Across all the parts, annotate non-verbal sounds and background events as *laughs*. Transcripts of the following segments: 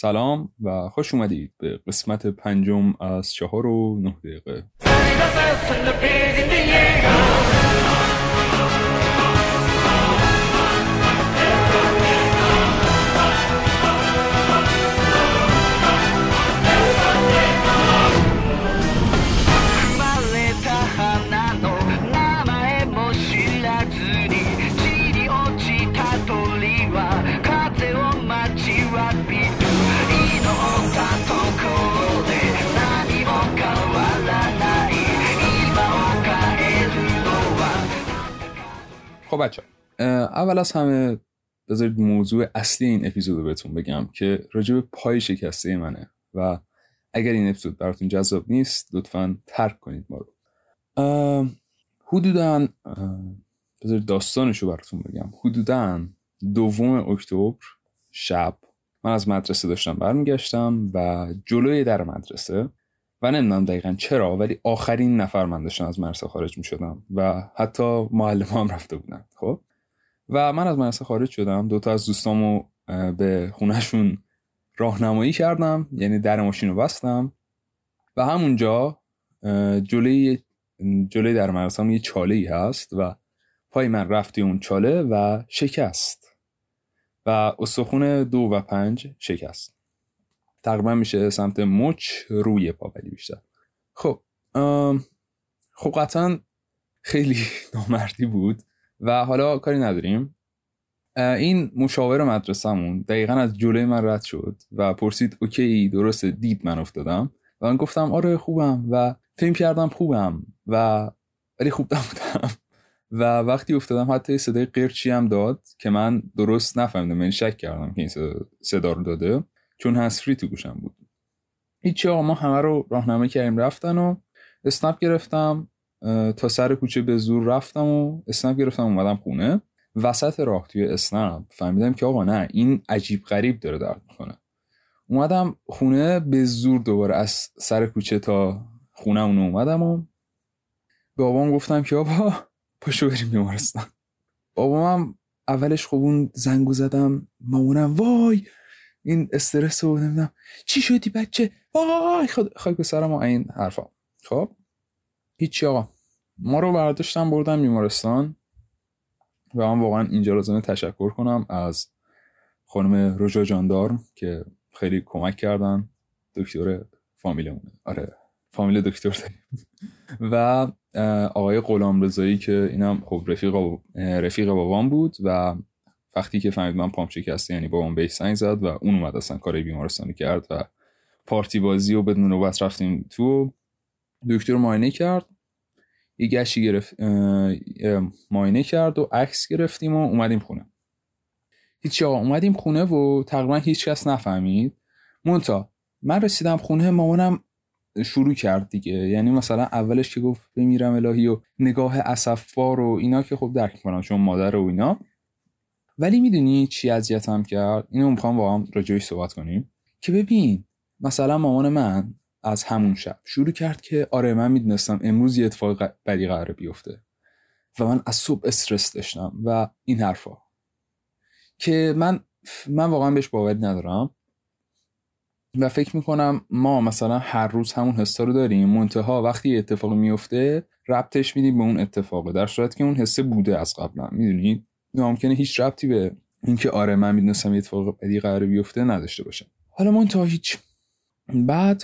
سلام و خوش اومدید به قسمت پنجم از چهار و نه دقیقه. خب بچه اول از همه بذارید موضوع اصلی این اپیزود رو بهتون بگم که راجع پای شکسته منه و اگر این اپیزود براتون جذاب نیست لطفا ترک کنید ما رو. حدودا بذارید داستانش رو براتون بگم. حدودا دوم اکتبر شب من از مدرسه داشتم برمیگشتم و جلوی در مدرسه و نمی‌دونم دقیقا چرا ولی آخرین نفر من داشتم از مدرسه خارج می شدم و حتی معلم هم رفته بودن خب؟ و من از مدرسه خارج شدم دوتا از دوستامو به خونهشون راهنمایی کردم یعنی در ماشین رو بستم و همونجا جلوی جلوی در مدرسه یه چاله ای هست و پای من رفتی اون چاله و شکست و استخون دو و پنج شکست. تقریبا میشه سمت مچ روی پا ولی بیشتر. خب خب قطعا خیلی *laughs* نامردی بود و حالا کاری نداریم. این مشاور مدرسهمون دقیقا از جلوی من رد شد و پرسید اوکی درست دید من افتادم. و من گفتم آره خوبم. و فیلم کردم خوبم و ولی خوب نبودم و وقتی افتادم حتی صدای قرچی هم داد که من درست نفهمیدم من شک کردم که این صدا رو داده. چون هسفری تو گوشم بود. هیچی آقا ما همه رو راهنمایی کردیم رفتن و اسنپ گرفتم تا سر کوچه به زور رفتم و اسنپ گرفتم اومدم خونه. وسط راه توی اسنپ فهمیدم که آقا نه این عجیب غریب داره درد می‌کنه. اومدم خونه به زور دوباره از سر کوچه تا خونه اونو اومدم و به بابام گفتم که آبا پاشو بریم بیمارستان. بابام اولش خب اون زنگو زدم مامونم وای این استرس رو نمی‌دونم. چی شدی بچه؟ وای خاک به سرم این حرفا. خب؟ هیچی آقا. ما رو برداشتم بردم بیمارستان. و من واقعا اینجا لازمه تشکر کنم از خانم رجا جاندارم که خیلی کمک کردن. دکتر فامیلمونه آره فامیل دکتر. داریم و آقای غلام رضایی که اینم خب رفیق رفیق بابام بود و وقتی که فهمید من پام شکسته یعنی بابام بهش سنگ زد و اون اومد اصلا کار بیمارستانی کرد و پارتی بازی و بدون نوبت رفتیم تو. دکتر معاینه کرد یه گشی گرفت معاینه کرد و عکس گرفتیم و اومدیم خونه. هیچی آقا اومدیم خونه و تقریبا هیچ کس نفهمید. مونتا من رسیدم خونه مامانم شروع کرد دیگه. یعنی مثلا اولش که گفت بمیرم الهی و نگاه اسفبار و اینا که خب درک کنم چون مادر و اینا. ولی می‌دونی چی اذیتم کرد؟ اینو می‌خوام با هم راجعش صحبت کنیم. که ببین مثلا مامان من از همون شب شروع کرد که آره من می‌دونستم امروز یه اتفاق بدی قراره بیفته و من از صبح استرس داشتم و این حرفا. که من من واقعا بهش باوری ندارم و فکر می‌کنم ما مثلا هر روز همون حسا رو داریم منتها وقتی یه اتفاقی میفته ربطش میدیم به اون اتفاقه در صورتی که اون حسه بوده از قبلا می‌دونید ممکنه هیچ ربطی به اینکه آره من می‌دونستم یه اتفاق بدی قرار بیفته نداشته باشه حالا من تا هیچ. بعد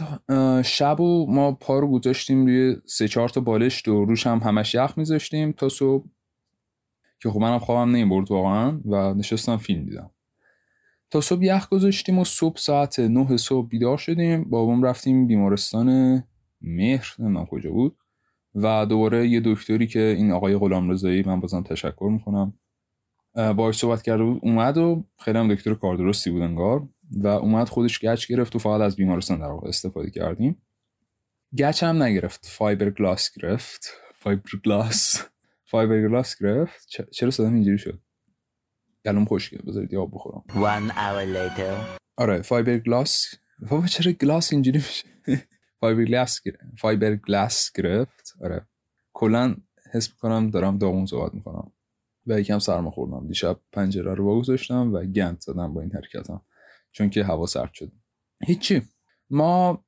شب و ما پا رو گذاشتیم روی سه چهار تا بالشت و روش هم همش یخ میذاشتیم تا صبح. که خب منم خوابم نمی‌برد واقعا و نشستم فیلم دیدم. تا صبح یخ گذاشتیم و صبح ساعت نه صبح بیدار شدیم. بابام رفتیم بیمارستان مهر نمی‌دونم کجا بود. و دوباره یه دکتری که این آقای غلام رضایی من بازم تشکر می‌کنم باهاش صحبت کرده بود اومد و خیلی هم دکتر کار درستی بود انگار و اومد خودش گچ گرفت و فقط از بیمارستان در واقع استفاده کردیم. گچ هم نگرفت فایبر گلاس گرفت. فایبر گلاس *laughs* فایبر گلاس گرفت چرا صدام اینجوری شد؟ گلوم خشکه بذارید آب بخورم. One hour later. آره فایبر گلاس بابا چرا گلاس اینجوری میشه؟ فایبر گلاس فایبر گلاس گرفت. آره. کلا حس می‌کنم دارم داغون صحبت می‌کنم. و یکم سرما خوردم. دیشب پنجره رو گذاشتم و گند زدم با این حرکتم. چون که هوا سرد شد. هیچی. ما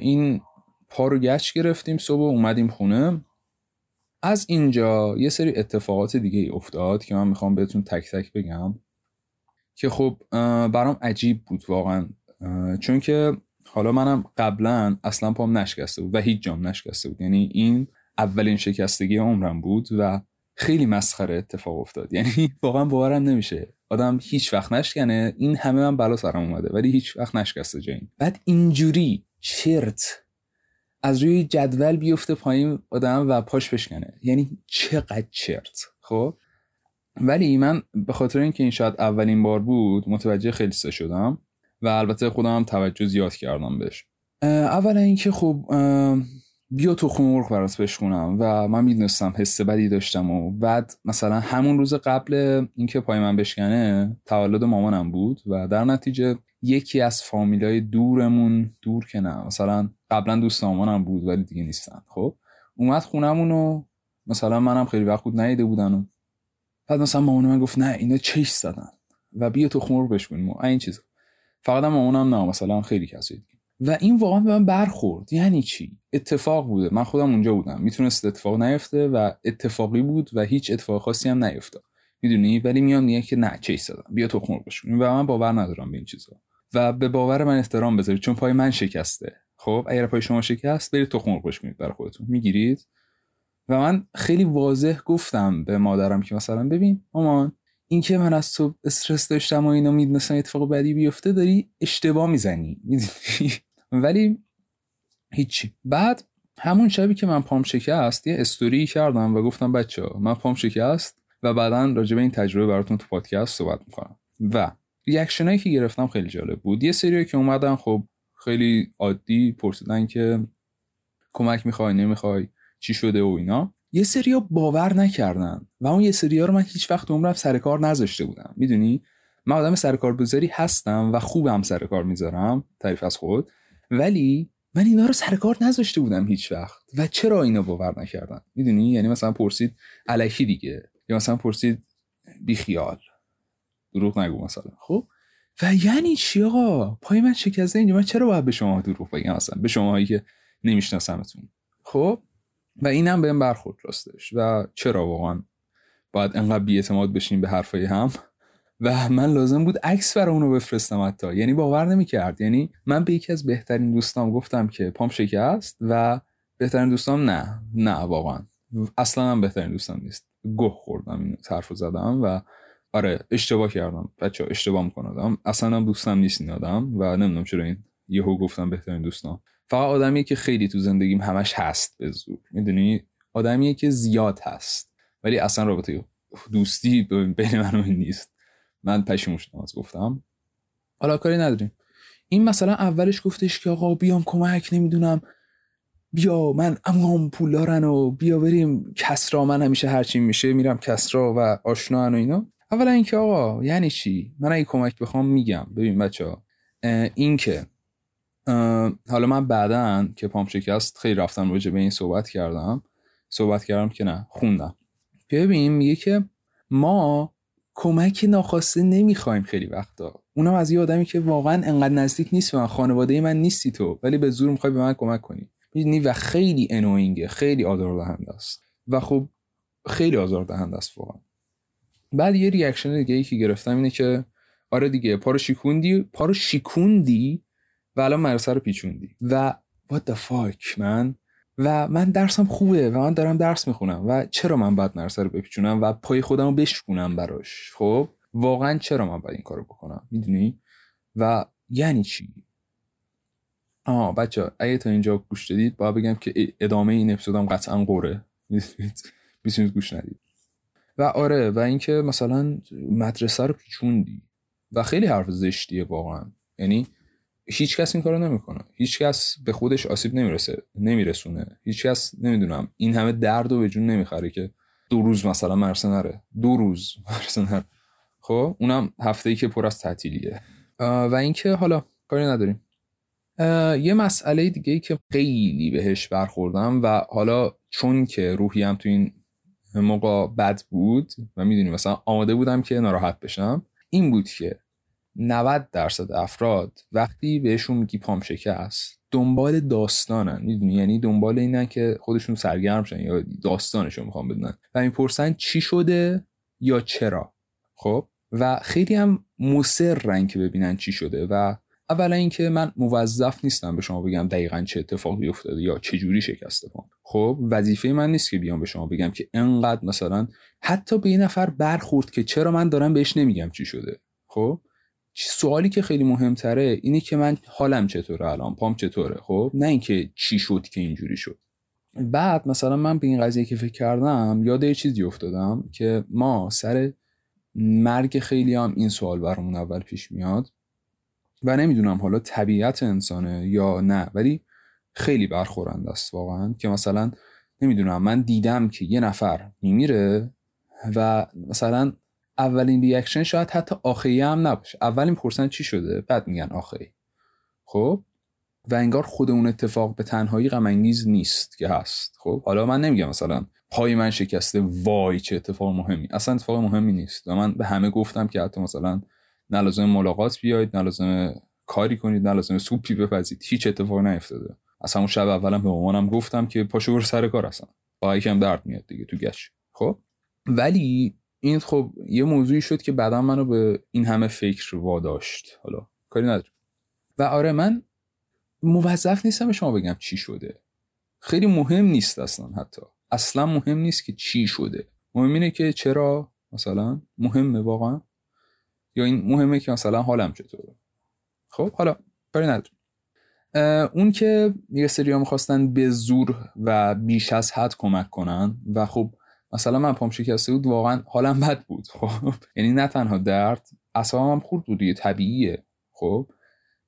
این پا رو گچ گرفتیم صبح اومدیم خونه. از اینجا یه سری اتفاقات دیگه افتاد که من می‌خوام بهتون تک تک بگم که خب برام عجیب بود واقعا. چون که حالا منم قبلا اصلا پام نشکسته بود و هیچ جام نشکسته بود. یعنی این اولین شکستگی عمرم بود و خیلی مسخره اتفاق افتاد. *laughs* یعنی واقعا باورم نمیشه. آدم هیچ وقت نشکنه. این همه من بلا سرم اومده ولی هیچ وقت نشکسته جایی بعد اینجوری چرت از روی جدول بیفته پایین آدم و پاش بشکنه. یعنی چقدر چرت. خب؟ ولی من به خاطر اینکه این شاید اولین بار بود متوجه خیلی سه شدم و البته خودم توجه زیاد کردم بهش. اولا اینکه خب بیا تو مرغ برات بشکنم و من می‌دونستم حس بدی داشتم و بعد مثلا همون روز قبل اینکه پای من بشکنه تولد مامانم بود و در نتیجه یکی از فامیلای دورمون دور که نه مثلا قبلا دوست مامانم بود ولی دیگه نیستن. خب؟ اومد خونمون و مثلا منم خیلی وقت بود نیده بودن و بعد مثلا مامان من گفت نه اینا چش زدن. و بیا تو خمر بشکنیم و این چیزا. فقط مامانم نه مثلا خیلی کسی و این واقعا به من برخورد. یعنی چی؟ اتفاق بوده. من خودم اونجا بودم. می‌تونست اتفاق نیفته و اتفاقی بود و هیچ اتفاق خاصی هم نیفتاد. می‌دونی؟ ولی میام میگه که نه چیز دادم بیا تو بشون. و من باور ندارم به این چیزا. و به باور من احترام بذارید. چون پای من شکسته. خب؟ اگر پای شما شکست برید تخم مرغ بشکنید برای خودتون. می‌گیرید؟ و من خیلی واضح گفتم به مادرم که مثلا ببین مامان این که من از تو استرس داشتم و اینا می‌دونستم اتفاق بدی بیفته داری اشتباه می‌زنی. ولی هیچی. بعد همون شبی که من پام شکست یه استوری کردم و گفتم بچه ها من پام شکست و بعدا راجع به این تجربه براتون تو پادکست صحبت می‌کنم. و ریاکشنایی که گرفتم خیلی جالب بود. یه سری که اومدن خب خیلی عادی پرسیدن که کمک می‌خوای نمی‌خوای چی شده و اینا. یه سریا باور نکردن و اون یه سریا رو من هیچ وقت عمرم سر کار نذاشته بودم. می‌دونی؟ من آدم سر کار بذاری هستم و خوبم سر کار می‌ذارم تعریف از خود. ولی من اینا رو سر کار نذاشته بودم هیچ وقت. و چرا اینا باور نکردن می‌دونی؟ یعنی مثلا پرسید الکی دیگه. یا مثلا پرسید بیخیال. دروغ نگو مثلا. خب؟ و یعنی چی آقا؟ پای من شکسته اینجا. من چرا باید به شما دروغ بگم مثلا به شماهایی که نمیشناسمتون. خب؟ و اینم بهم برخورد راستش. و چرا واقعا باید انقدر بیاعتماد بشین به حرفای هم؟ و من لازم بود عکس برای اونو بفرستم حتی. یعنی باور نمی‌کرد. یعنی من به یکی از بهترین دوستام گفتم که پام شکست و بهترین دوستام نه. نه واقعا. اصلا هم بهترین دوستم نیست. گه خوردم این حرف زدم و آره اشتباه کردم. بچه اشتباه می‌کنم اصلا هم دوستم نیست این آدم و نمی‌دونم چرا این یهو گفتم بهترین دوستان فقط آدمیه که خیلی تو زندگیم همش هست به زور. می‌دونی؟ آدمیه که زیاد هست. ولی اصلا رابطه دوستی بین من و این نیست. من پشیمون شدم از گفتم. حالا کاری نداریم. این مثلا اولش گفتش که آقا بیام کمک نمی‌دونم. بیا من امام پول دارن و بیا بریم. کسرا من همیشه هرچی میشه میرم کسرا و آشنا و اینا. اولا اینکه آقا یعنی چی؟ من اگه کمک بخوام میگم. ببین بچه ها این که حالا من بعدا که پام شکست خیلی رفتم راجع به این صحبت کردم. صحبت کردم که نه خوندم. ببین میگه که ما کمک ناخواسته نمی‌خوایم خیلی وقتا. اونم از یه آدمی که واقعا انقدر نزدیک نیست به من خانواده من نیستی تو ولی به زور می‌خوای به من کمک کنی. می‌دونی؟ و خیلی انوینگه خیلی آزاردهنده است. و خب خیلی آزاردهنده است واقعا. بعد یه ریاکشن دیگه ای که گرفتم اینه که آره دیگه پارو شیکوندی پارو شیکوندی و الان مدرسه رو پیچوندی. و what the fuck من و من درسم خوبه و من دارم درس می‌خونم و چرا من باید مدرسه رو بپیچونم و پای خودم رو بشکونم براش؟ خب؟ واقعا چرا من باید این کارو بکنم؟ می‌دونی؟ و یعنی چی؟ آه بچه اگه تا اینجا گوش دادید باید بگم که ادامه این اپیزودم قطعا قوره می‌تونید گوش ندید. و آره و اینکه مثلا مدرسه رو پیچوندی. و خیلی حرف زشتیه واقعا. یعنی هیچ کس این کارو نمی‌کنه. هیچ کس به خودش آسیب نمی‌رسه نمیرسونه. هیچ کس نمی‌دونم این همه درد و به جون نمی‌خره که دو روز مثلا مرسه نره. دو روز *laughs* مرسه نره. خب اونم هفته ای که پر از تعطیلیه. و اینکه حالا کاری نداریم. یه مسئله دیگه ای که خیلی بهش برخوردم و حالا چون که روحیم تو این موقع بد بود و می‌دونی مثلا آماده بودم که ناراحت بشم این بود که 90 درصد افراد وقتی بهشون میگی پام شکست دنبال داستانن می‌دونی؟ یعنی دنبال اینن که خودشون سرگرم شن یا داستانشون می‌خوان بدونن. و می‌پرسن چی شده یا چرا. خب؟ و خیلی هم مصرن که ببینن چی شده و اولا اینکه من موظف نیستم به شما بگم دقیقا چه اتفاقی افتاده یا چه جوری شکسته پام. خب؟ وظیفه من نیست که بیام به شما بگم که انقدر مثلا حتی به این نفر برخورد که چرا من دارم بهش نمیگم چی شده. خب؟ سوالی که خیلی مهمتره اینه که من حالم چطوره الان؟ پام چطوره؟ خب؟ نه اینکه چی شد که اینجوری شد. بعد مثلا من به این قضیه که فکر کردم یاد یه چیزی افتادم که ما سر مرگ خیلی هم این سوال برامون اول پیش میاد و نمی‌دونم حالا طبیعت انسانه یا نه ولی خیلی برخورنده است واقعا که مثلا نمی‌دونم من دیدم که یه نفر میمیره و مثلا اولین reaction شاید حتی آخی هم نباشه. اول می‌پرسن چی شده؟ بعد میگن آخی خب؟ و انگار خود اون اتفاق به تنهایی غم نیست که هست. خب؟ حالا من نمیگم مثلا پای من شکسته وای چه اتفاق مهمی. اصلا اتفاق مهمی نیست. و من به همه گفتم که حتی مثلا نه لازم ملاقات بیاید نه لازم کاری کنید نه لازم سوپی بپزید. هیچ اتفاق نیفتاده. از همون شب اولم به مامانم گفتم که پاشو برو سر کار اصلا. با یکم درد میاد دیگه تو گش خب؟ ولی این خب یه موضوعی شد که بعدا منو به این همه فکر واداشت. حالا کاری ندارم. و آره من موظف نیستم به شما بگم چی شده. خیلی مهم نیست اصلا حتی. اصلا مهم نیست که چی شده. مهم اینه که چرا مثلا مهمه واقعا؟ یا این مهمه که مثلا حالم چطوره؟ خب حالا کاری ندارم. اون که یه سری ها می‌خواستن به زور و بیش از حد کمک کنن و خب مثلا من پام شکسته بود واقعا حالم بد بود. *laughs* خب یعنی نه تنها درد اصلا هم خورد بود یه طبیعیه. خب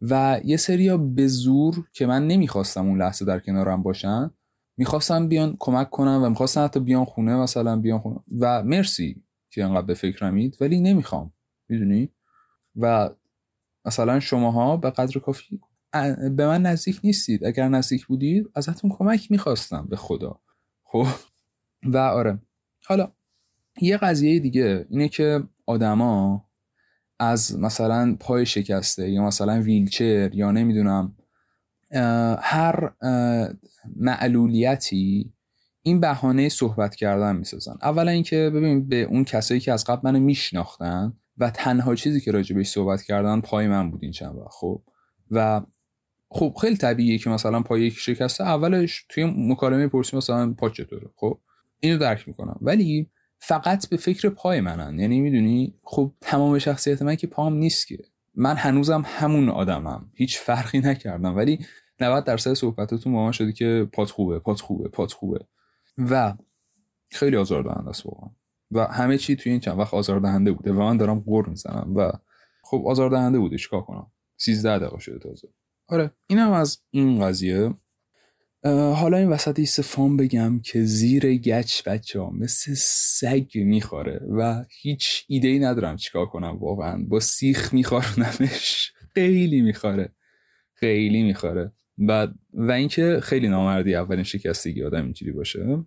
و یه سری به زور که من نمی‌خواستم اون لحظه در کنارم باشن می‌خواستن بیان کمک کنن و می‌خواستن حتی بیان خونه مثلا بیان خونه. و مرسی که انقدر به فکرمید ولی نمی‌خوام. می‌دونی؟ و مثلا شماها به قدر کافی به من نزدیک نیستید. اگر نزدیک بودید ازتون کمک می‌خواستم به خدا. خب و آره. حالا یه قضیه دیگه اینه که آدما از مثلا پای شکسته یا مثلا ویلچر یا نمی‌دونم هر معلولیتی این بهانه صحبت کردن می‌سازن. اولا اینکه ببین به اون کسایی که از قبل منو میشناختن و تنها چیزی که راجبش صحبت کردن پای من بود این چند وقت خب؟ و خب خیلی طبیعیه که مثلا پای یک شکسته اولش توی مکالمه پرسی مثلا پا چطوره خب؟ اینو درک می‌کنم. ولی فقط به فکر پای منن. یعنی می‌دونی؟ خب تمام شخصیت من که پام نیست که. من هنوزم همون آدمم. هیچ فرقی نکردم. ولی 90 درصد صحبتاتون با من شده که پات خوبه پات خوبه پات خوبه. و خیلی آزاردهنده است واقعا. و همه چی توی این چند وقت آزاردهنده بوده و من دارم غر می‌زنم. و خب آزاردهنده بوده چیکار کنم؟ 13 دقیقه شده تازه. آره اینم از این قضیه. حالا این وسط استفام بگم که زیر گچ بچه ها مثل سگ می‌خوره و هیچ ایده ای ندارم چیکار کنم واقعا. با سیخ میخورنمش. خیلی می‌خوره. خیلی می‌خوره. و و اینکه خیلی نامردی اولین شکستگی آدم اینجوری باشه.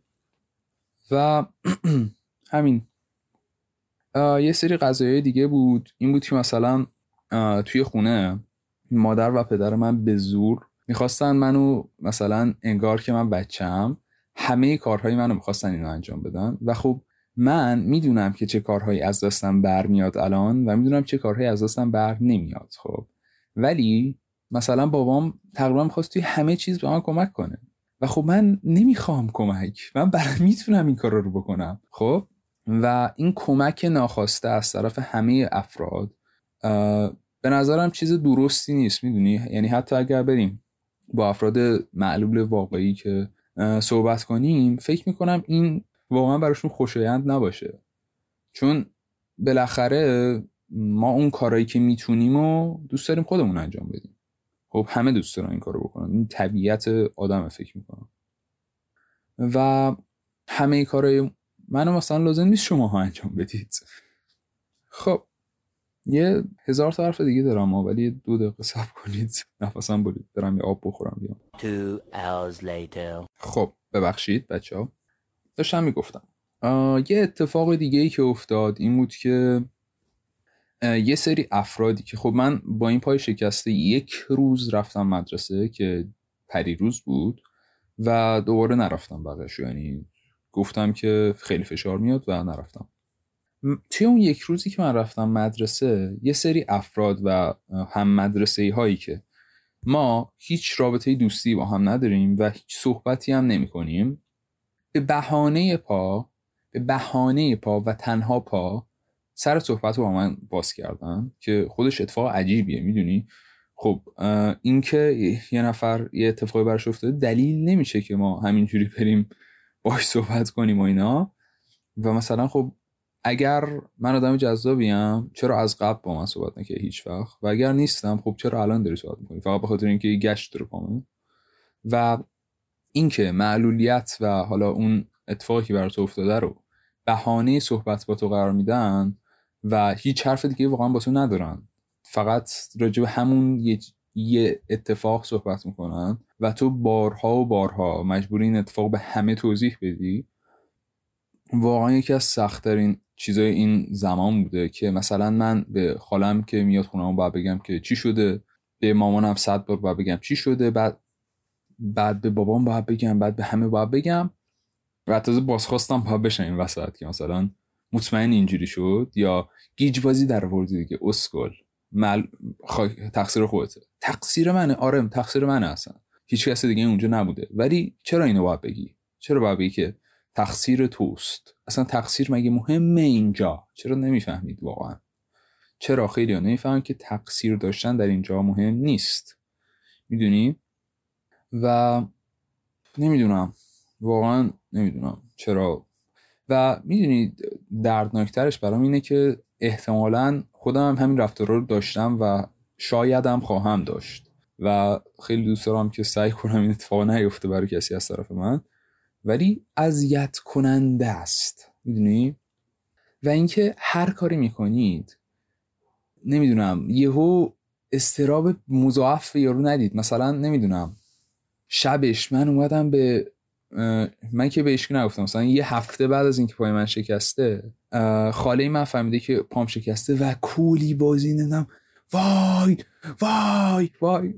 و *clears throat* همین. یه سری قضایای دیگه بود. این بود که مثلا توی خونه مادر و پدر من به زور می‌خواستن منو مثلا انگار که من بچم همه کارهای منو می‌خواستن اینو انجام بدن. و خب من می‌دونم که چه کارهایی از دستم برمیاد الان و می‌دونم چه کارهایی از دستم بر نمیاد خب. ولی مثلا بابام تقریبا می‌خواست توی همه چیز به من کمک کنه. و خب من نمی‌خوام کمک. من برای می‌تونم این کار رو بکنم. خب؟ و این کمک ناخواسته از طرف همه افراد به نظرم چیز درستی نیست می‌دونی؟ یعنی حتی اگر بریم با افراد معلول واقعی که صحبت کنیم فکر می‌کنم این واقعا براشون خوشایند نباشه. چون بالاخره ما اون کارایی که می‌تونیم و دوست داریم خودمون انجام بدیم. خب همه دوست دارن این کارو بکنن. این طبیعت آدم فکر می‌کنم. و همه کارهای منو مثلا لازم نیست شما ها انجام بدید. خب یه هزار تا حرف دیگه دارم ولی دو دقیقه صبر کنید. نفسم برید برم یه آب بخورم بیام. خب ببخشید بچه ها داشتم می‌گفتم. یه اتفاق دیگه ای که افتاد این بود که یه سری افرادی که خب من با این پای شکسته یک روز رفتم مدرسه که پریروز بود و دوباره نرفتم بقیش یعنی گفتم که خیلی فشار میاد و نرفتم. توی اون یک روزی که من رفتم مدرسه یه سری افراد و هم مدرسه هایی که ما هیچ رابطه دوستی با هم نداریم و هیچ صحبتی هم نمی کنیم به بهانه پا به بهانه پا و تنها پا سر صحبت رو با من باز کردن که خودش اتفاق عجیبیه می‌دونی؟ خب اینکه یه نفر یه اتفاقی برش افتاده دلیل نمیشه که ما همینجوری بریم باش صحبت کنیم و اینا. و مثلا خب اگر من آدم جذابیم چرا از قبل با من صحبت نکردی هیچ وقت؟ و اگر نیستم خب چرا الان داری صحبت می‌کنی؟ فقط به خاطر اینکه گشت داره پامه و اینکه معلولیت و حالا اون اتفاقی که برات افتاده رو بهانه صحبت با تو قرار میدن و هیچ حرف دیگه واقعا با تو ندارن. فقط راجع به همون یه, یه اتفاق صحبت می‌کنن و تو بارها و بارها مجبوری این اتفاق به همه توضیح بدی. واقعا یکی از سختترین چیزای این زمان بوده که مثلا من به خالم که میاد خونم باید بگم که چی شده به مامانم صد بار باید بگم چی شده بعد بعد به بابام باید بگم بعد به همه باید بگم و تازه بازخواستم باید بشن این وسط که مثلا مطمئن اینجوری شد یا گیج بازی در وردی دیگه اسکل. مل... تقصیر خودته تقصیر منه؟ آره تقصیر منه اصلا. هیچ کس دیگه اونجا نبوده. ولی چرا اینو باید بگی؟ چرا باید بگی که تقصیر توست. اصلا تقصیر مگه مهمه اینجا؟ چرا نمی‌فهمید واقعا؟ چرا خیلی ها نمی‌فهمن که تقصیر داشتن در اینجا مهم نیست. می‌دونی؟ و نمی‌دونم. واقعا نمی‌دونم. چرا؟ و می‌دونی دردناکترش برام اینه که احتمالا خودم هم همین رفتارا رو داشتم و شایدم خواهم داشت. و خیلی دوست دارم که سعی کنم این اتفاق نیفته برای کسی از طرف من. ولی اذیت کننده است. می‌دونی؟ و اینکه هر کاری می‌کنید نمی‌دونم یهو استراب مضاعف یارو ندید. مثلا نمی‌دونم شبش من اومدم به من که بهش نگفتم مثلا یه هفته بعد از اینکه پای من شکسته خاله من فهمیده که پام شکسته و کولی بازی ندم وای وای وای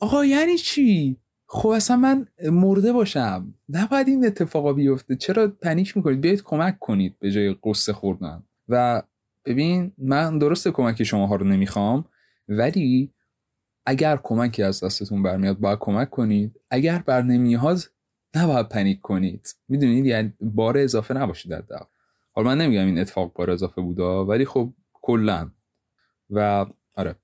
آقا یعنی چی؟ خب اصلا من مرده باشم. نباید این اتفاقا بیفته. چرا پنیک می‌کنید؟ بیاید کمک کنید به جای قصه خوردن. و ببین من درست کمک شماها رو نمی‌خوام ولی اگر کمکی از دستتون برمیاد باید کمک کنید. اگر بر نمیاد نباید پنیک کنید. می‌دونید؟ یعنی بار اضافه نباشید در حالا من نمیگم این اتفاق بار اضافه بوده ولی خب کلا. و آره.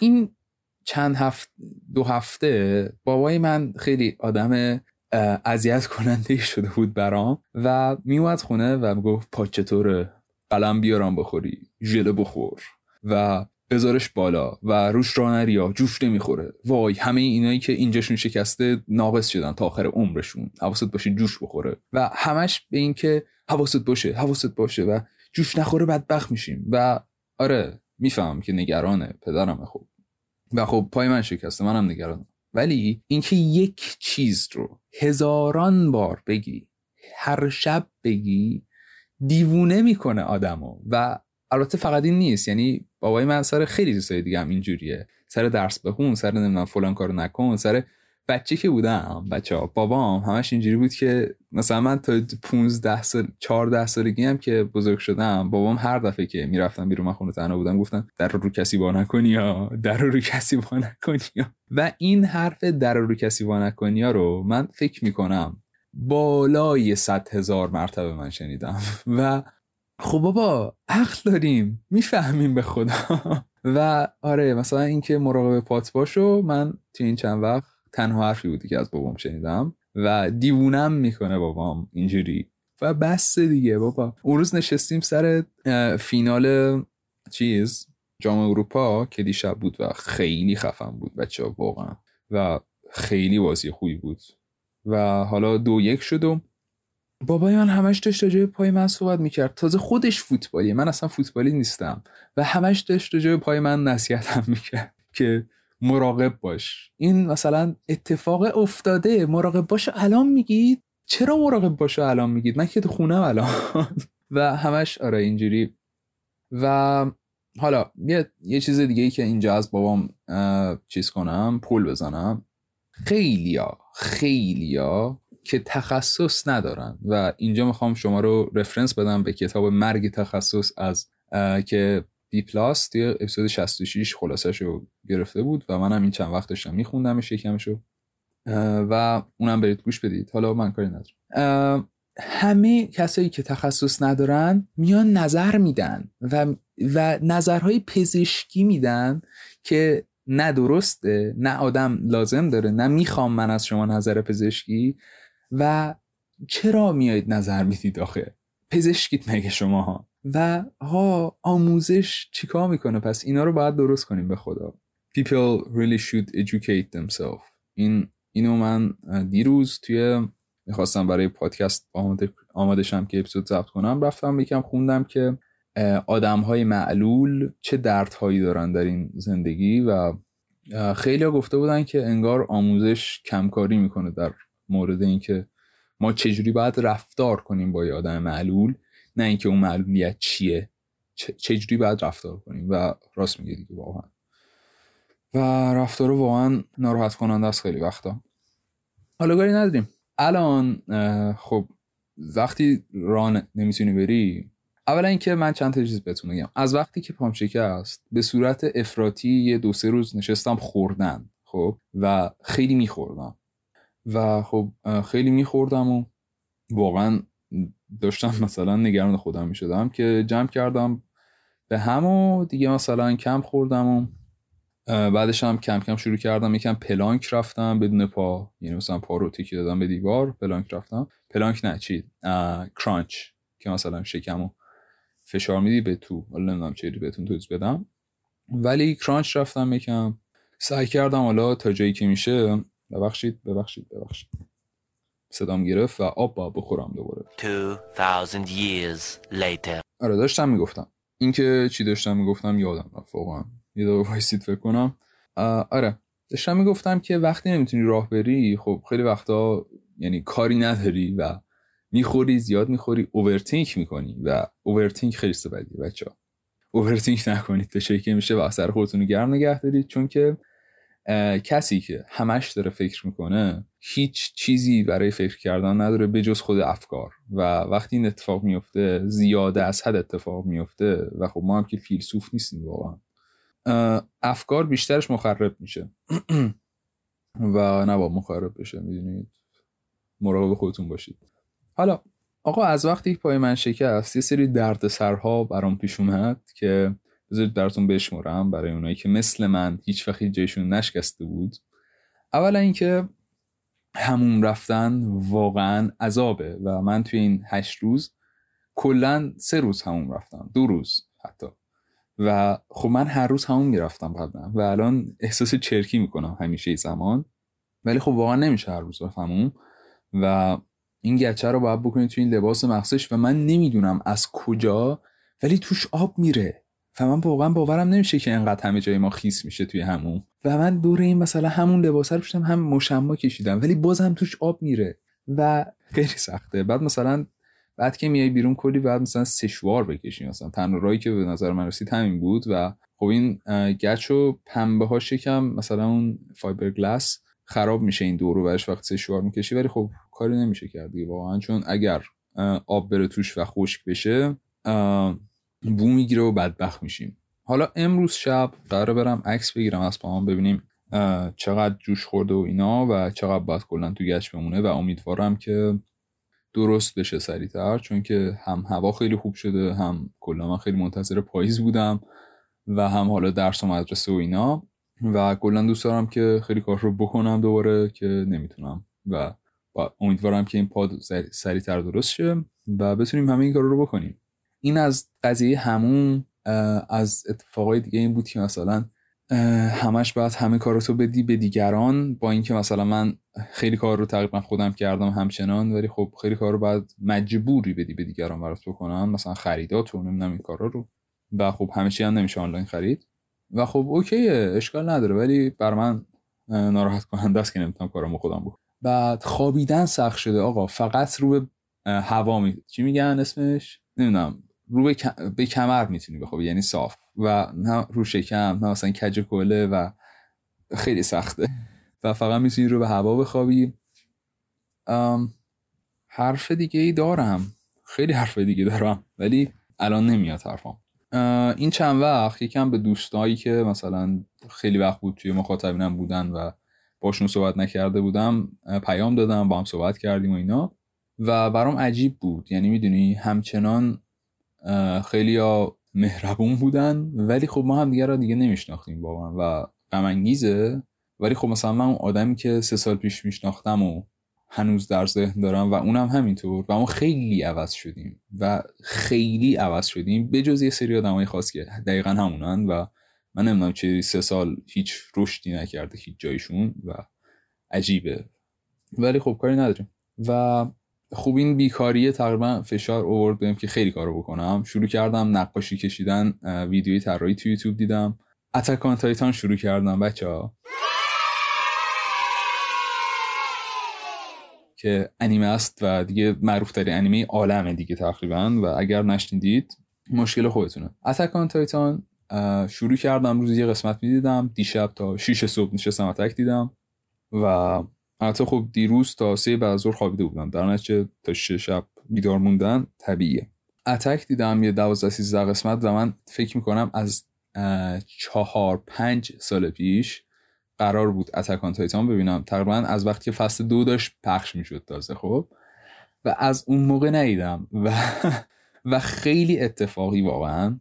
این چند هفته دو هفته بابای من خیلی آدم اذیت کننده شده بود برام و میومد خونه و می‌گفت پاچه چطوره؟ قلم بیارم بخوری ژله بخور. و بذارش بالا و روش را نریا جوش نمی‌خوره. وای همه اینایی که اینجاشون شکسته ناقص شدن تا آخر عمرشون. حواست باشه جوش بخوره. و همش به این که حواست باشه حواست باشه و جوش نخوره بدبخت میشیم. و آره می‌فهمم که نگرانه پدرم. خوب و خب پای من شکسته منم نگرانم. ولی اینکه یک چیز رو هزاران بار بگی هر شب بگی دیوونه می‌کنه آدمو. و البته فقط این نیست یعنی بابای من سر خیلی چیزای دیگه هم اینجوریه. سر درس بخون سر نمی‌دونم فلان کارو نکن سر بچه که بودم بچه ها بابام همش اینجوری بود که مثلا من تا 15 سال 14 سالگی هم که بزرگ شدم بابام هر دفعه که می‌رفتم بیرون من خونه تنها بودم گفتن در رو کسی وا نکنی یا در رو کسی وا نکنی و این حرف در رو کسی وا نکنی رو من فکر می‌کنم بالای صد هزار مرتبه من شنیدم. *laughs* و خب بابا عقل داریم می‌فهمیم به خدا. *laughs* و آره مثلا اینکه مراقب پات باشو من تو این چند وقت تنها حرفی بودی که از بابام شنیدم و دیوونم می‌کنه بابام اینجوری. و بس دیگه بابا. اون روز نشستیم سر فینال چیز جام اروپا که دیشب بود و خیلی خفن بود بچه واقعا. و خیلی بازی خوبی بود. و حالا دو یک شدم بابای من همش داشت جای پای من صحبت می‌کرد. تازه خودش فوتبالیه. من اصلا فوتبالی نیستم. و همش داشت جای پای من نصیحتم می‌کرد که مراقب باش. این مثلا اتفاق افتاده مراقب باش الان میگید. چرا مراقب باش الان میگید؟ من که تو خونم الان. *laughs* و همش آره اینجوری. و حالا یه, یه چیز دیگه ای که اینجا از بابام چیز کنم پول بزنم. خیلیا خیلیا که تخصص ندارن. و اینجا می‌خوام شما رو رفرنس بدم به کتاب مرگ تخصص از که بی پلاس توی اپیزود 66 خلاصش رو گرفته بود و منم این چند وقت داشتم میخوندمش یکمشو. و اونم برید گوش بدید. حالا من کاری ندارم. همه کسایی که تخصص ندارن میان نظر میدن و, و نظرهای پزشکی میدن که نه درسته نه آدم لازم داره نه می‌خوام من از شما نظر پزشکی و چرا میایید نظر می‌دید آخه؟ پزشکیت مگه شما ها و ها آموزش چیکار می‌کنه؟ پس اینا رو باید درست کنیم به خدا. People really should educate themselves. این اینو من دیروز توی می‌خواستم برای پادکست آماده, آماده شم که اپیزود ضبط کنم رفتم یکم خوندم که آدم های معلول چه دردهایی دارن در این زندگی و خیلی گفته بودن که انگار آموزش کمکاری می‌کنه در مورد اینکه ما چجوری باید رفتار کنیم با یه آدم معلول. نه اینکه اون معلولیت چیه. چجوری باید رفتار کنیم. و راست میگه دیگه واقعا. و رفتار واقعا ناراحت کننده است خیلی وقتا. حالا کاری نداریم. الان خب وقتی ران نمی‌تونی بری اولا اینکه من چند تا چیز بهتون بگم از وقتی که پام شکست به صورت افراطی یه دو سه روز نشستم خوردن خب؟ و خیلی میخوردم. و خب خیلی میخوردم و واقعا داشتم مثلا نگران خودم می‌شدم که جمع کردم به هم و دیگه مثلا کم خوردم و بعدش هم کم کم شروع کردم. یکم پلانک رفتم بدون پا. یعنی مثلا پا رو تکی دادم به دیوار پلانک رفتم. پلانک نه چی؟ crunch که مثلا شکمو فشار میدی به تو. حالا نمی‌دونم چه بهتون توضیح بدم. ولی crunch رفتم یکم. سعی کردم حالا تا جایی که میشه. ببخشید ببخشید ببخشید. صدام گرفت و آب باید بخورم دوباره. 2000 years later. آره داشتم می‌گفتم. اینکه چی داشتم می‌گفتم یادم رفت واقعا. یه دقیقه وایسید فکر کنم. آره. داشتم می‌گفتم که وقتی نمی‌تونی راه بری خب خیلی وقتا یعنی کاری نداری و می‌خوری زیاد می‌خوری overthink می‌کنی و overthink خیلی بدی بچه ها overthink نکنید به که میشه و سر خودتون گرم نگه دارید. چون که کسی که همش داره فکر می‌کنه هیچ چیزی برای فکر کردن نداره به جز خود افکار. و وقتی این اتفاق میفته زیاده از حد اتفاق میفته و خب ما هم که فیلسوف نیستیم واقعا. افکار بیشترش مخرب میشه. *clears throat* و نباید مخرب بشه می‌دونید. مراقب خودتون باشید. حالا آقا از وقتی پای من شکست یه سری درد سرها برام پیش اومد که بذارید براتون بشمرم برای اونایی که مثل من هیچ وقت جیشون نشکسته بود. اولا اینکه همون رفتن واقعا عذابه و من توی این هشت روز کلا سه روز همون رفتم دو روز حتی. و خب من هر روز همون می‌رفتم قبلا و الان احساس چرکی می‌کنم همیشه زمان. ولی خب واقعا نمیشه هر روز رفتم و این گچه رو باید بکنید توی این لباس مخصوص و من نمی‌دونم از کجا ولی توش آب میره. من واقعا باورم نمیشه که انقدر همه جای ما خیس میشه توی همون و من دور این مثلا همون لباس رو پوشیدم هم مشما کشیدم. ولی بازم توش آب میره و خیلی سخته. بعد مثلا بعد که میای بیرون کلی بعد مثلا سشوار بکشی مثلا. تنها راهی که به نظر من رسید همین بود و خب این گچ و پنبه ها شکم مثلا اون فایبر گلاس خراب میشه این دور برش وقت سشوار می‌کشی. ولی خب کاری نمیشه کرد واقعا. چون اگر آب بره توش و خشک بشه بو می‌گیره و بدبخت میشیم. حالا امروز شب قرار برم عکس بگیرم از پاهم ببینیم چقدر جوش خورده و اینا و چقدر باید کلا تو گچ بمونه و امیدوارم که درست بشه سریعتر چون که هم هوا خیلی خوب شده هم کلا من خیلی منتظر پاییز بودم و هم حالا درس و مدرسه و اینا و کلا دوست دارم که خیلی کار رو بکنم دوباره که نمی‌تونم و امیدوارم که این پاد سریعتر درست شه و بتونیم همه این کار رو بکنیم. این از قضیه همون از اتفاقای دیگه این بود که مثلا همش باید همه کاراتو بدی به دیگران با اینکه مثلا من خیلی کار رو تقریبا خودم کردم همچنان ولی خب خیلی کار رو باید مجبوری بدی به دیگران برات بکنم. مثلا خریدات و نمی‌دونم این کارا رو. و خب همه چی هم نمیشه آنلاین خرید. و خب اوکیه اشکال نداره. ولی بر من ناراحت کننده است که نمی‌تونم کارامو خودم بکنم. بعد خوابیدن سخت شده آقا. فقط رو به هوا می چی میگن اسمش؟ نمی‌دونم. رو به, کمر می‌تونی بخوابی یعنی صاف. و نه رو شکم نه مثلا کج کله و خیلی سخته. و فقط می‌تونی رو به هوا بخوابی. حرف دیگه ای دارم. خیلی حرف دیگه دارم ولی الان نمیاد حرفم این چند وقت یکم به دوستایی که مثلا خیلی وقت بود توی مخاطبینم بودن و باشون صحبت نکرده بودم پیام دادم با هم صحبت کردیم و اینا. و برام عجیب بود. یعنی می‌دونی همچنان خیلی ها مهربون بودن ولی خب ما هم دیگه را دیگه نمیشناختیم واقعا و غم ولی خب مثلا من اون آدمی که سه سال پیش میشناختم و هنوز در ذهن دارم و اونم همینطور و ما خیلی عوض شدیم و خیلی عوض شدیم به جز یه سری آدمای خاص که دقیقا همونن و من نمی‌دونم چه سه سال هیچ رشدی نکرده هیچ جایشون و عجیبه. ولی خب کاری نداریم. و خوب این بیکاریه تقریبا فشار اوورد بهم که خیلی کارو بکنم. شروع کردم نقاشی کشیدن ویدیوی طراحی تو یوتیوب دیدم. اتکان تایتان شروع کردم بچه ها. که انیمه است و دیگه معروف ترین انیمه عالمه دیگه تقریبا و اگر نشنیدید مشکل خودتونه. اتکان تایتان شروع کردم روز یه قسمت می‌دیدم. دیشب تا 6 صبح نشستم اتک دیدم و حتی خب دیروز تا سه بعد خوابیده بودم. در نتیجه تا 6 شب بیدار موندن طبیعیه. Attack دیدم یه 12 13 قسمت و من فکر می‌کنم از چهار پنج سال پیش قرار بود Attack on Titan ببینم. تقریبا از وقتی که فصل دو داشت پخش می‌شد تازه خب. و از اون موقع ندیدم. و *laughs* و خیلی اتفاقی واقعا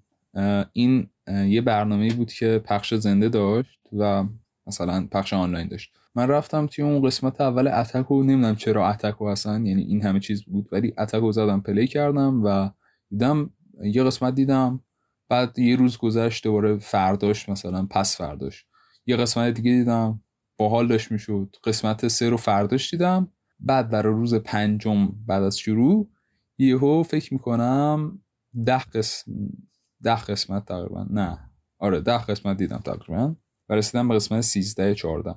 این یه برنامه بود که پخش زنده داشت و مثلا پخش آنلاین داشت. من رفتم توی اون قسمت اول Attack و نمی‌دونم چرا Attack و هستن یعنی این همه چیز بود ولی Attack و زدم play کردم و دیدم یه قسمت دیدم بعد یه روز گذشت دوباره فرداش مثلا پس فرداش. یه قسمت دیگه دیدم باحال داشت می‌شد. قسمت سه رو فرداش دیدم بعد برای روز پنجم بعد از شروع یهو فکر می‌کنم ده قسم ده قسمت تقریبا نه. آره ده قسمت دیدم تقریبا. و رسیدم به قسمت 13 14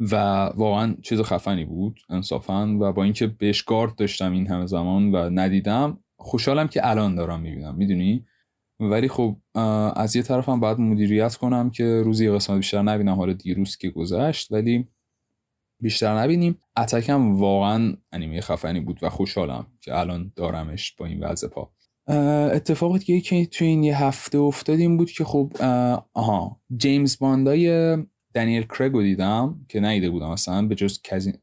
و واقعا چیز خفنی بود انصافا. و با اینکه بهش گارد داشتم این همه زمان و ندیدم خوشحالم که الان دارم می‌بینم می‌دونی؟ ولی خب از یه طرفم باید مدیریت کنم که روزی قسمت بیشتر نبینم حالا دیروز که گذشت. ولی بیشتر نبینیم. اتکم واقعا انیمه خفنی بود و خوشحالم که الان دارمش با این وضع پا. اتفاقی که تو این یه هفته افتاد این بود که خب آها جیمز باندای دنیل کرگو دیدم که نیده بودم. اصلا به جز, کازین...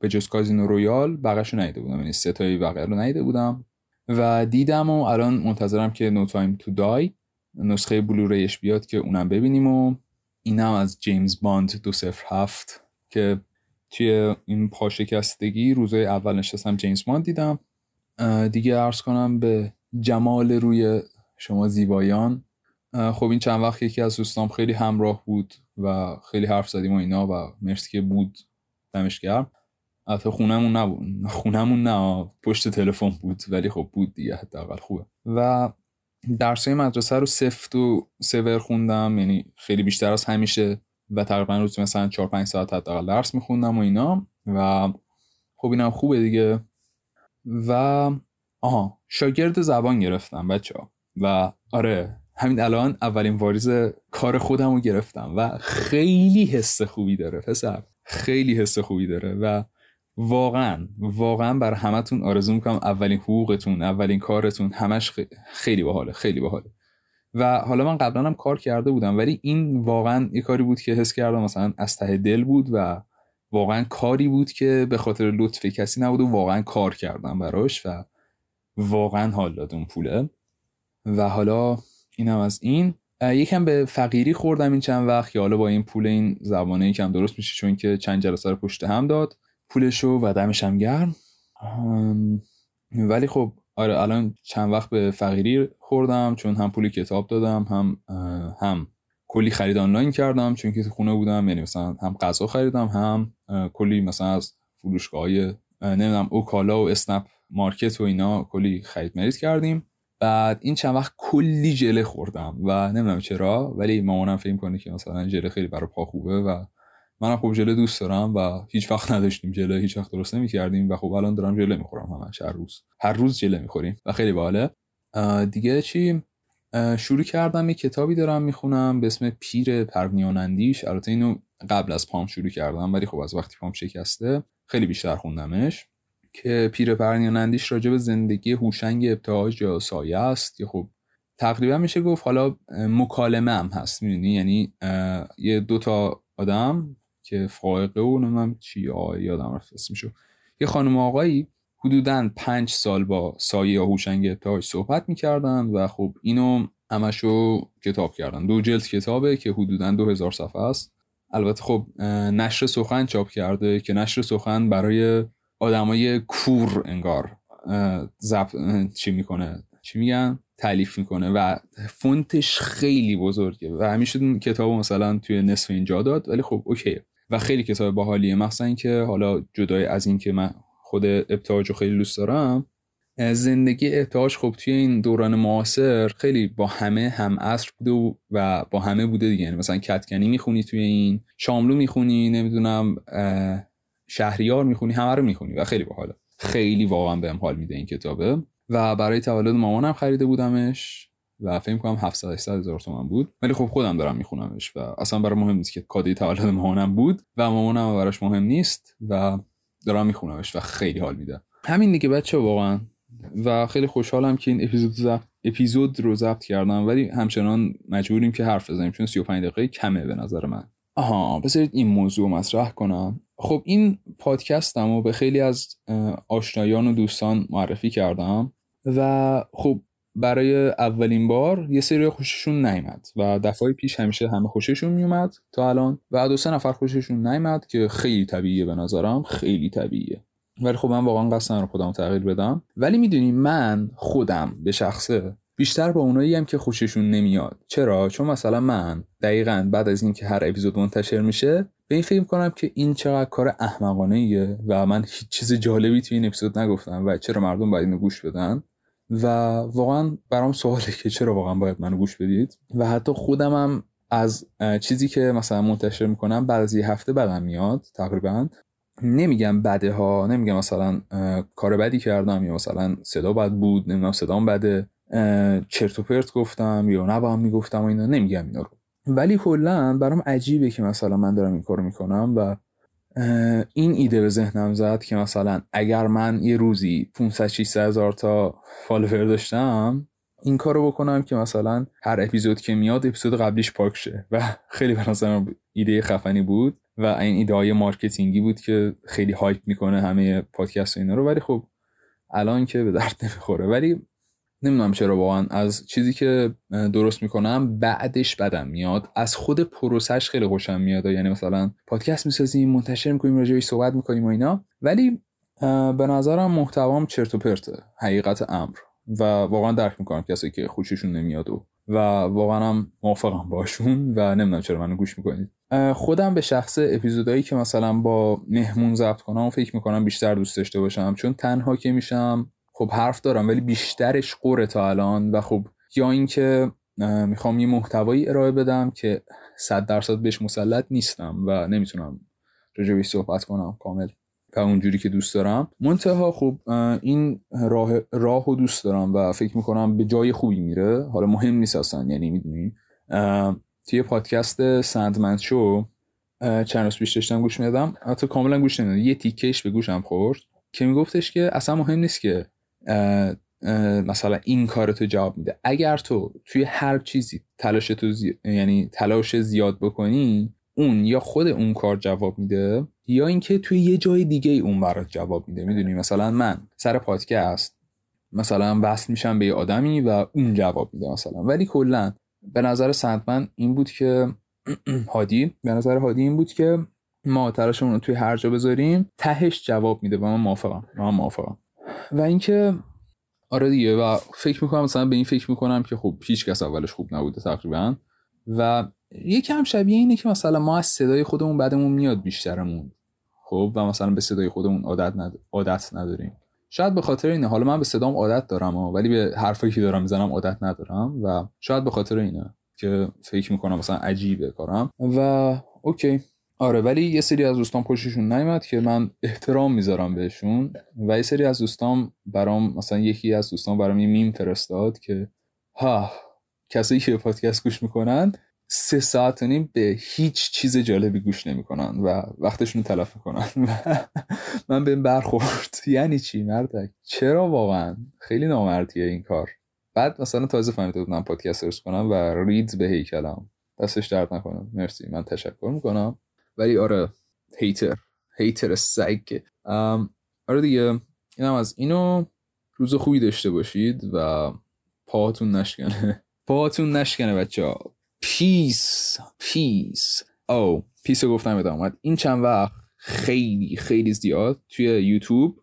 به جز کازینو رویال بقیه‌شو نیده بودم. یعنی ستایی بقیه رو نیده بودم. و دیدم و الان منتظرم که No Time to Die نسخه Blu-ray یش بیاد که اونم ببینیم و اینم از جیمز باند دو صفر هفت که توی این پاشکستگی روزای اول نشستم جیمز باند دیدم. دیگه عرض کنم به جمال روی شما زیبایان. خب این چند وقت یکی از دوستام خیلی همراه بود و خیلی حرف زدیم و اینا و مرسی که بود. دمش گرم. البته خونمون نبود. خونمون نه پشت تلفن بود ولی خب بود دیگه حداقل خوبه. و درسای مدرسه رو سفت و سور خوندم یعنی خیلی بیشتر از همیشه و تقریبا روز مثلا 4 5 ساعت حداقل درس میخوندم و اینا. و خب اینم خوبه دیگه. و آها شاگرد زبان گرفتم بچه ها و آره همین الان اولین واریز کار خودم رو گرفتم و خیلی حس خوبی داره پسر. خیلی حس خوبی داره و واقعا واقعا بر همتون آرزو می‌کنم اولین حقوقتون اولین کارتون همش خیلی باحاله خیلی باحاله. و حالا من قبلا هم کار کرده بودم ولی این واقعا یه کاری بود که حس کردم مثلا از ته دل بود و واقعا کاری بود که به خاطر لطف کسی نبود و واقعا کار کردم براش و واقعا حال داد اون پوله. و حالا اینم از این. یکم به فقیری خوردم این چند وقت که حالا با این پول این زبانه یکم درست میشه چون که چند جلسه رو پشت هم داد. پولشو و دمش هم گرم. ولی خب آره الان چند وقت به فقیری خوردم چون هم پولی کتاب دادم هم هم کلی خرید آنلاین کردم چون که تو خونه بودم یعنی مثلا هم غذا خریدم هم کلی مثلا از فروشگاه های نمی‌دونم اوکالا و اسنپ مارکت و اینا کلی خرید مریض کردیم. بعد این چند وقت کلی جله خوردم و نمی‌دونم چرا ولی مامانم فکر کنه که مثلا جله خیلی برای پا خوبه و منم خب ژله دوست دارم و هیچ وقت نداشتیم ژله هیچ وقت درست نمی‌کردیم و خب الان دارم ژله می‌خورم همش هر روز. هر روز ژله می‌خوریم و خیلی باحاله. دیگه چی؟ شروع کردم یه کتابی دارم می‌خونم به اسم پیر پرنیانندیش البته اینو قبل از پام شروع کردم ولی خب از وقتی پام شکسته خیلی بیشتر خوندمش. که پیر پرنیانندیش راجع به زندگی هوشنگ ابتهاج یا سایه است. که خب تقریبا میشه گفت حالا مکالمه هم هست می‌دونی؟ یعنی یه دوتا آدم که فائقه و نمی‌دونم چی یادم رفت اسمشو. یه خانم آقایی حدودا پنج سال با سایه یا هوشنگ ابتهاج صحبت می‌کردن و خب اینو همشو کتاب کردن. دو جلد کتابه که حدودا دو هزار صفحه است. البته خب نشر سخن چاپ کرده که نشر سخن برای آدمای کور انگار زب... چی می‌کنه چی میگن؟ تعلیف می‌کنه و فونتش خیلی بزرگه و همیشه کتاب مثلا توی نصف اینجا داد ولی خب اوکی و خیلی کتاب باحالیه مخصوصا اینکه حالا جدای از این که من خود ابتهاج خیلی دوست دارم زندگی ابتهاج خب توی این دوران معاصر خیلی با همه هم عصر بوده و با همه بوده دیگه. یعنی مثلا کتکنی می‌خونی توی این شاملو می‌خونی نمی‌دونم شهریار می‌خونی همه رو می‌خونی و خیلی باحاله. خیلی واقعا بهم حال میده این کتابه. و برای تولد مامانم خریده بودمش و فکر کنم 700 800 هزار تومن بود. ولی خب خودم دارم میخونمش و اصلا برای مهم نیست که کادوی تولد مامانم بود و مامانم براش مهم نیست و دارم میخونمش و خیلی حال میده. همین دیگه بچه واقعا. و خیلی خوشحالم که این اپیزود زفت اپیزود رو ضبط کردم. ولی همچنان مجبوریم که حرف بزنیم چون 35 دقیقه کمه به نظر من. آها بذارید این موضوع مطرح کنم. خب این پادکستم رو به خیلی از آشنایان و دوستان معرفی کردم و خب برای اولین بار یه سری خوششون نیمد و دفعه پیش همیشه همه خوششون میومد تا الان و دو سه نفر خوششون نیمد که خیلی طبیعیه به نظرم خیلی طبیعیه. ولی خب من واقعا قصد رو خودم تغییر بدم. ولی می‌دونی من خودم به شخصه بیشتر با اونایی هم که خوششون نمیاد. چرا؟ چون مثلا من دقیقا بعد از اینکه هر اپیزود منتشر میشه به این فکر کنم که این چقدر کار احمقانه ایه و من هیچ چیز جالبی توی این اپیزود نگفتم و چرا مردم باید اینو گوش بدن. و واقعا برام سواله که چرا واقعا باید منو گوش بدید. و حتی خودم هم از چیزی که مثلا منتشر می‌کنم بعد از یه هفته بدم میاد تقریبا. نمیگم بده ها نمیگم مثلا کار بدی کردم یا مثلا صدا بد بود نمی‌دونم صدام بده. چرت و پرت گفتم یا نباهم می‌گفتم و اینا نمیگم اینا رو. ولی کلا برام عجیبه که مثلا من دارم این کارو می‌کنم و این ایده به ذهنم زد که مثلا اگر من یه روزی 500 600 هزار تا follower داشتم این کارو بکنم که مثلا هر اپیزود که میاد اپیزود قبلیش پاک شه. و خیلی به ایده خفنی بود و این ایده های marketing ی بود که خیلی hype می‌کنه همه پادکست و اینا رو. ولی خب الان که به درد نمی‌خوره. ولی نمی‌دونم چرا واقعا. از چیزی که درست می‌کنم بعدش بدم میاد. از خود پروسش خیلی خوشم میاد. یعنی مثلا پادکست می‌سازیم منتشر می‌کنیم راجعش صحبت می‌کنیم و اینا. ولی به نظرم محتوام چرت و پرته. حقیقت امر. و واقعا درک می‌کنم کسی که خوششون نمیاد و و واقعا هم موافقم باشون و نمی‌دونم چرا منو گوش می‌کنید. خودم به شخص اپیزودهایی که مثلا با مهمون ضبط کنم فکر می‌کنم بیشتر دوست داشته باشم. چون تنها که میشم خب حرف دارم ولی بیشترش قره تا الان و خب یا اینکه می‌خوام یه محتوایی ارائه بدم که صد درصد بهش مسلط نیستم و نمی‌تونم راجبش صحبت کنم کامل و اونجوری که دوست دارم. منتها خب این راه راه و دوست دارم و فکر می‌کنم به جای خوبی میره. حالا مهم نیست اصلا یعنی می‌دونی. توی پادکست سندمند شو چند روز پیش داشتم گوش میدم حتی کاملا گوش نمیدم یه تیکش به گوشم خورد که میگفتش که اصلا مهم نیست که مثلا این کار تو جواب میده. اگر تو توی هر چیزی تلاش تو یعنی تلاش زیاد بکنی اون یا خود اون کار جواب میده یا اینکه توی یه جای دیگه اون برات جواب میده. می‌دونی؟ مثلا من سر پادکست مثلا وصل میشم به یه آدمی و اون جواب میده مثلا. ولی کلا به نظر سندمن این بود که *clears throat* هادی به نظر هادی این بود که ما تلاشمون رو توی هر جا بذاریم تهش جواب میده و من موافقم. من موافقم. و اینکه آره دیگه و فکر می‌کنم مثلا به این فکر می‌کنم که خب هیچ کس اولش خوب نبوده تقریبا. و یکم شبیه اینه که مثلا ما از صدای خودمون بعدمون میاد بیشترمون. خب و مثلا به صدای خودمون عادت, ند... عادت نداریم. شاید به خاطر اینه حالا من به صدام عادت دارم ولی به حرفایی که دارم می‌زنم عادت ندارم. و شاید به خاطر اینه که فکر می‌کنم مثلا عجیبه کارم. و اوکی. آره ولی یه سری از دوستان خوششون نیومد که من احترام می‌ذارم بهشون و یه سری از دوستان برام مثلا یکی از دوستان برام یه میم فرستاد که ها کسایی که پادکست گوش می‌کنن سه ساعت و نیم به هیچ چیز جالبی گوش نمی‌کنن و وقتشون تلف می‌کنن. *laughs* من به برخورد. *laughs* یعنی چی مردک؟ چرا واقعا؟ خیلی نامردیه این کار. بعد مثلا تازه فهمیده بودم پادکست درست کنم و رید به هیکلم. دستش درد نکنم مرسی. من تشکر می‌کنم. ولی آره hater hater سگ. آره دیگه. اینم از اینو روز خوبی داشته باشید و پاهاتون نشکنه. *laughs* پاهاتون نشکنه بچه ها. peace peace او peace رو گفتم اومد این چند وقت خیلی خیلی زیاد توی YouTube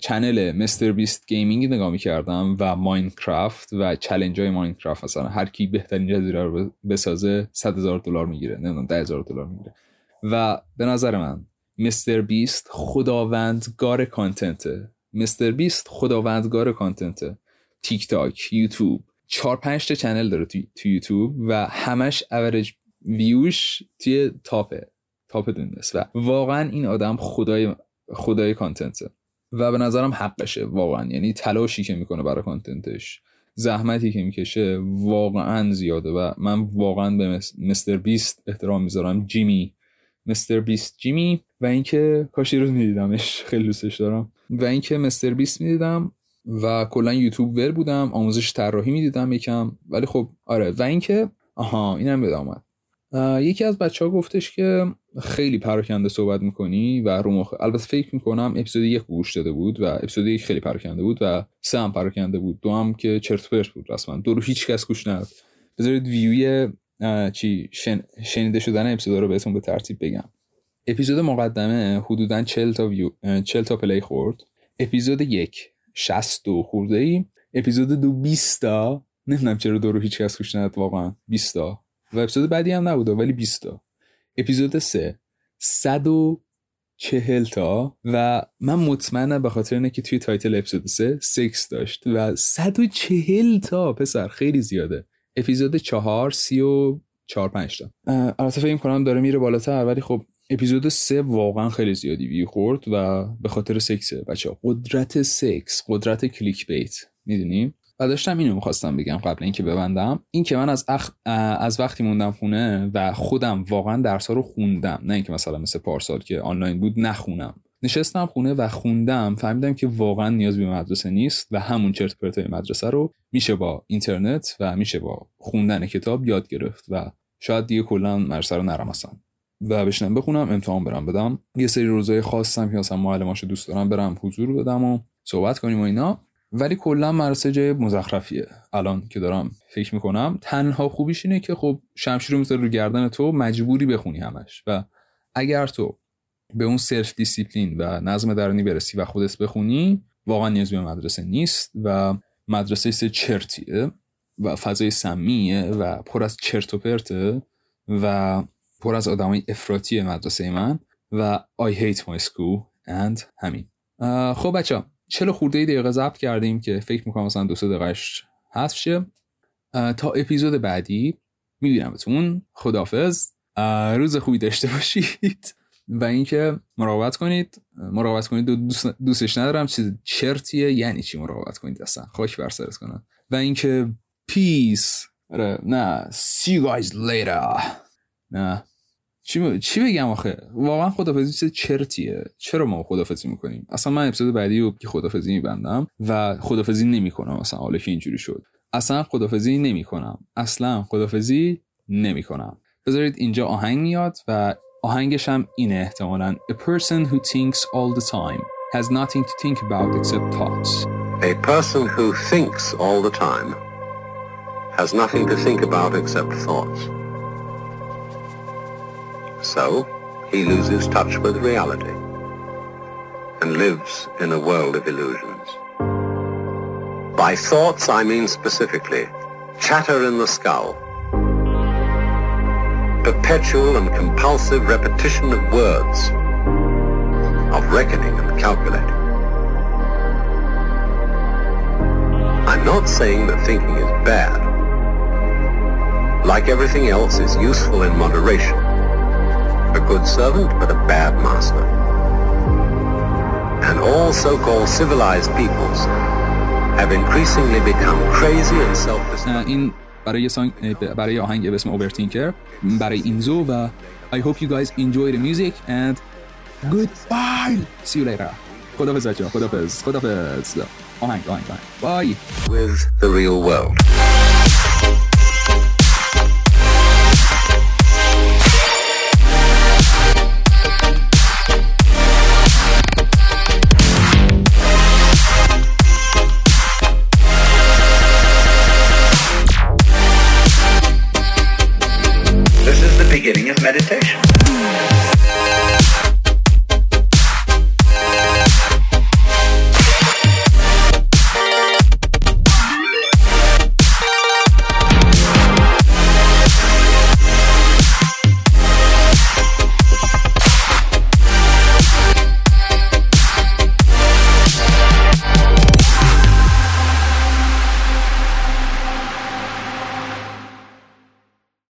channel MrBeast Gaming نگاه می‌کردم و Minecraft و challenge های Minecraft. مثلا هر کی بهترین جزیره رو بسازه 100 هزار دلار می‌گیره. نمی‌دونم 10 هزار دلار می‌گیره. و به نظر من MrBeast خداوندگار content ه. MrBeast خداوندگار content ه. TikTok YouTube چهار پنج تا channel داره تو, تو یوتیوب و همش average view ش توی top ه top دنیاست و واقعا این آدم خدای خدای content ه. و به نظرم حقشه واقعا. یعنی تلاشی که می‌کنه برای content ش زحمتی که می‌کشه واقعا زیاده. و من واقعا به MrBeast احترام می‌ذارم. جیمی مستر بیست جیمی و اینکه کاشی رو میدیدمش خیلی دوستش دارم. و اینکه مستر بیست می‌دیدم و کلا یوتیوب ور بودم آموزش طراحی می‌دیدم یکم. ولی خب آره. و اینکه آها اینم به آمد یکی از بچه ها گفتش که خیلی پراکنده صحبت می‌کنی و رو مخ... البته فکر می‌کنم اپیزود یک گوش داده بود و اپیزود یک خیلی پراکنده بود و سه هم پراکنده بود. دو هم که چرت پرت بود رسما. دو رو هیچ کس گوش نداد. بذارید ویوی چی شن... شنیده شدن اپیزود رو بهتون به ترتیب بگم. اپیزود مقدمه حدودا 40 تا view 40 تا play خورد. اپیزود یک 62 خورده ای اپیزود دو 20 تا. نمی‌دونم چرا دو رو هیچ کس گوش نداد واقعا. 20 تا. و اپیزود بعدی هم نبوده ولی 20 تا. اپیزود 3 140 تا. و من مطمئنم به خاطر اینه که توی title اپیزود 3 سکس داشت. و 140 تا پسر. خیلی زیاده. اپیزود 4 34 5 تا. البته فکر کنم داره میره بالاتر ولی خب اپیزود 3 واقعا خیلی زیادی وی خورد و به خاطر سکسه بچه قدرت سکس قدرت کلیک بیت می‌دونیم و داشتم اینو می‌خواستم بگم قبل اینکه ببندم. این که من از, اخ... از وقتی موندم خونه و خودم واقعا درس ها رو خوندم نه اینکه مثلا مثل پارسال که آنلاین بود نخونم. نشستم خونه و خوندم. فهمیدم که واقعا نیاز به مدرسه نیست و همون چرت پرت مدرسه رو میشه با اینترنت و میشه با خوندن کتاب یاد گرفت و شاید دیگه کلا مدرسه رو نرم و بشنم بخونم امتحان برم بدم. یه سری روزای خاصم که مثلا معلماشو دوست دارم برم حضور بدم و صحبت کنیم و اینا. ولی کلا مدرسه جای مزخرفیه. الان که دارم فکر می‌کنم تنها خوبیش اینه که خب شمشیر رو می‌ذاره رو گردن تو مجبوری بخونی همش. و اگر تو به اون self-discipline و نظم درونی برسی و خودت بخونی واقعا نیاز به مدرسه نیست و مدرسه سه چرتیه و فضای سمیه و پر از چرت و پرته و پر از آدمای افراطی مدرسه من و I hate my school and همین. خب بچه چلو خورده دقیقه ضبط کردیم که فکر می‌کنم مثلا دو سه دقیقش حذف شه. تا اپیزود بعدی میبینمتون. خدافز روز خوبی داشته باشید. و اینکه مراقبت کنید. مراقبت کنید دوست دوستش ندارم. چیز چرتیه. یعنی چی مراقبت کنید اصلا؟ خاک بر سرت کنن و اینکه پیس آره، نه. See you guys later. نه. چی, چی بگم آخه؟ واقعا خدافزی چه چرتیه. چرا ما خدافزی می‌کنیم؟ اصلا من اپیزود بعدی رو که خدافزی میبندم و خدافزی نمی‌کنم. اصلا حالا که اینجوری شد. اصلا خدافزی نمی‌کنم. اصلا خدافزی نمی‌کنم. بذارید اینجا آهنگ میاد و آهنگش هم اینه احتمالا A person who thinks all the time has nothing to think about except thoughts A person who thinks all the time has nothing to think about except thoughts So, he loses touch with reality and lives in a world of illusions. By thoughts, I mean specifically chatter in the skull, perpetual and compulsive repetition of words, of reckoning and calculating. I'm not saying that thinking is bad. Like everything else, it's useful in moderation. A good servant, but a bad master. And all so-called civilized peoples have increasingly become crazy and self-destructive. Uh, in برای سانگ برای آهنگ به اسم اوورتینکر برای اینزو و I hope you guys enjoy the music and goodbye. See you later. خدافز بچه خدافز خدافز آهنگ آهنگ آهنگ بای with the real world. meditate.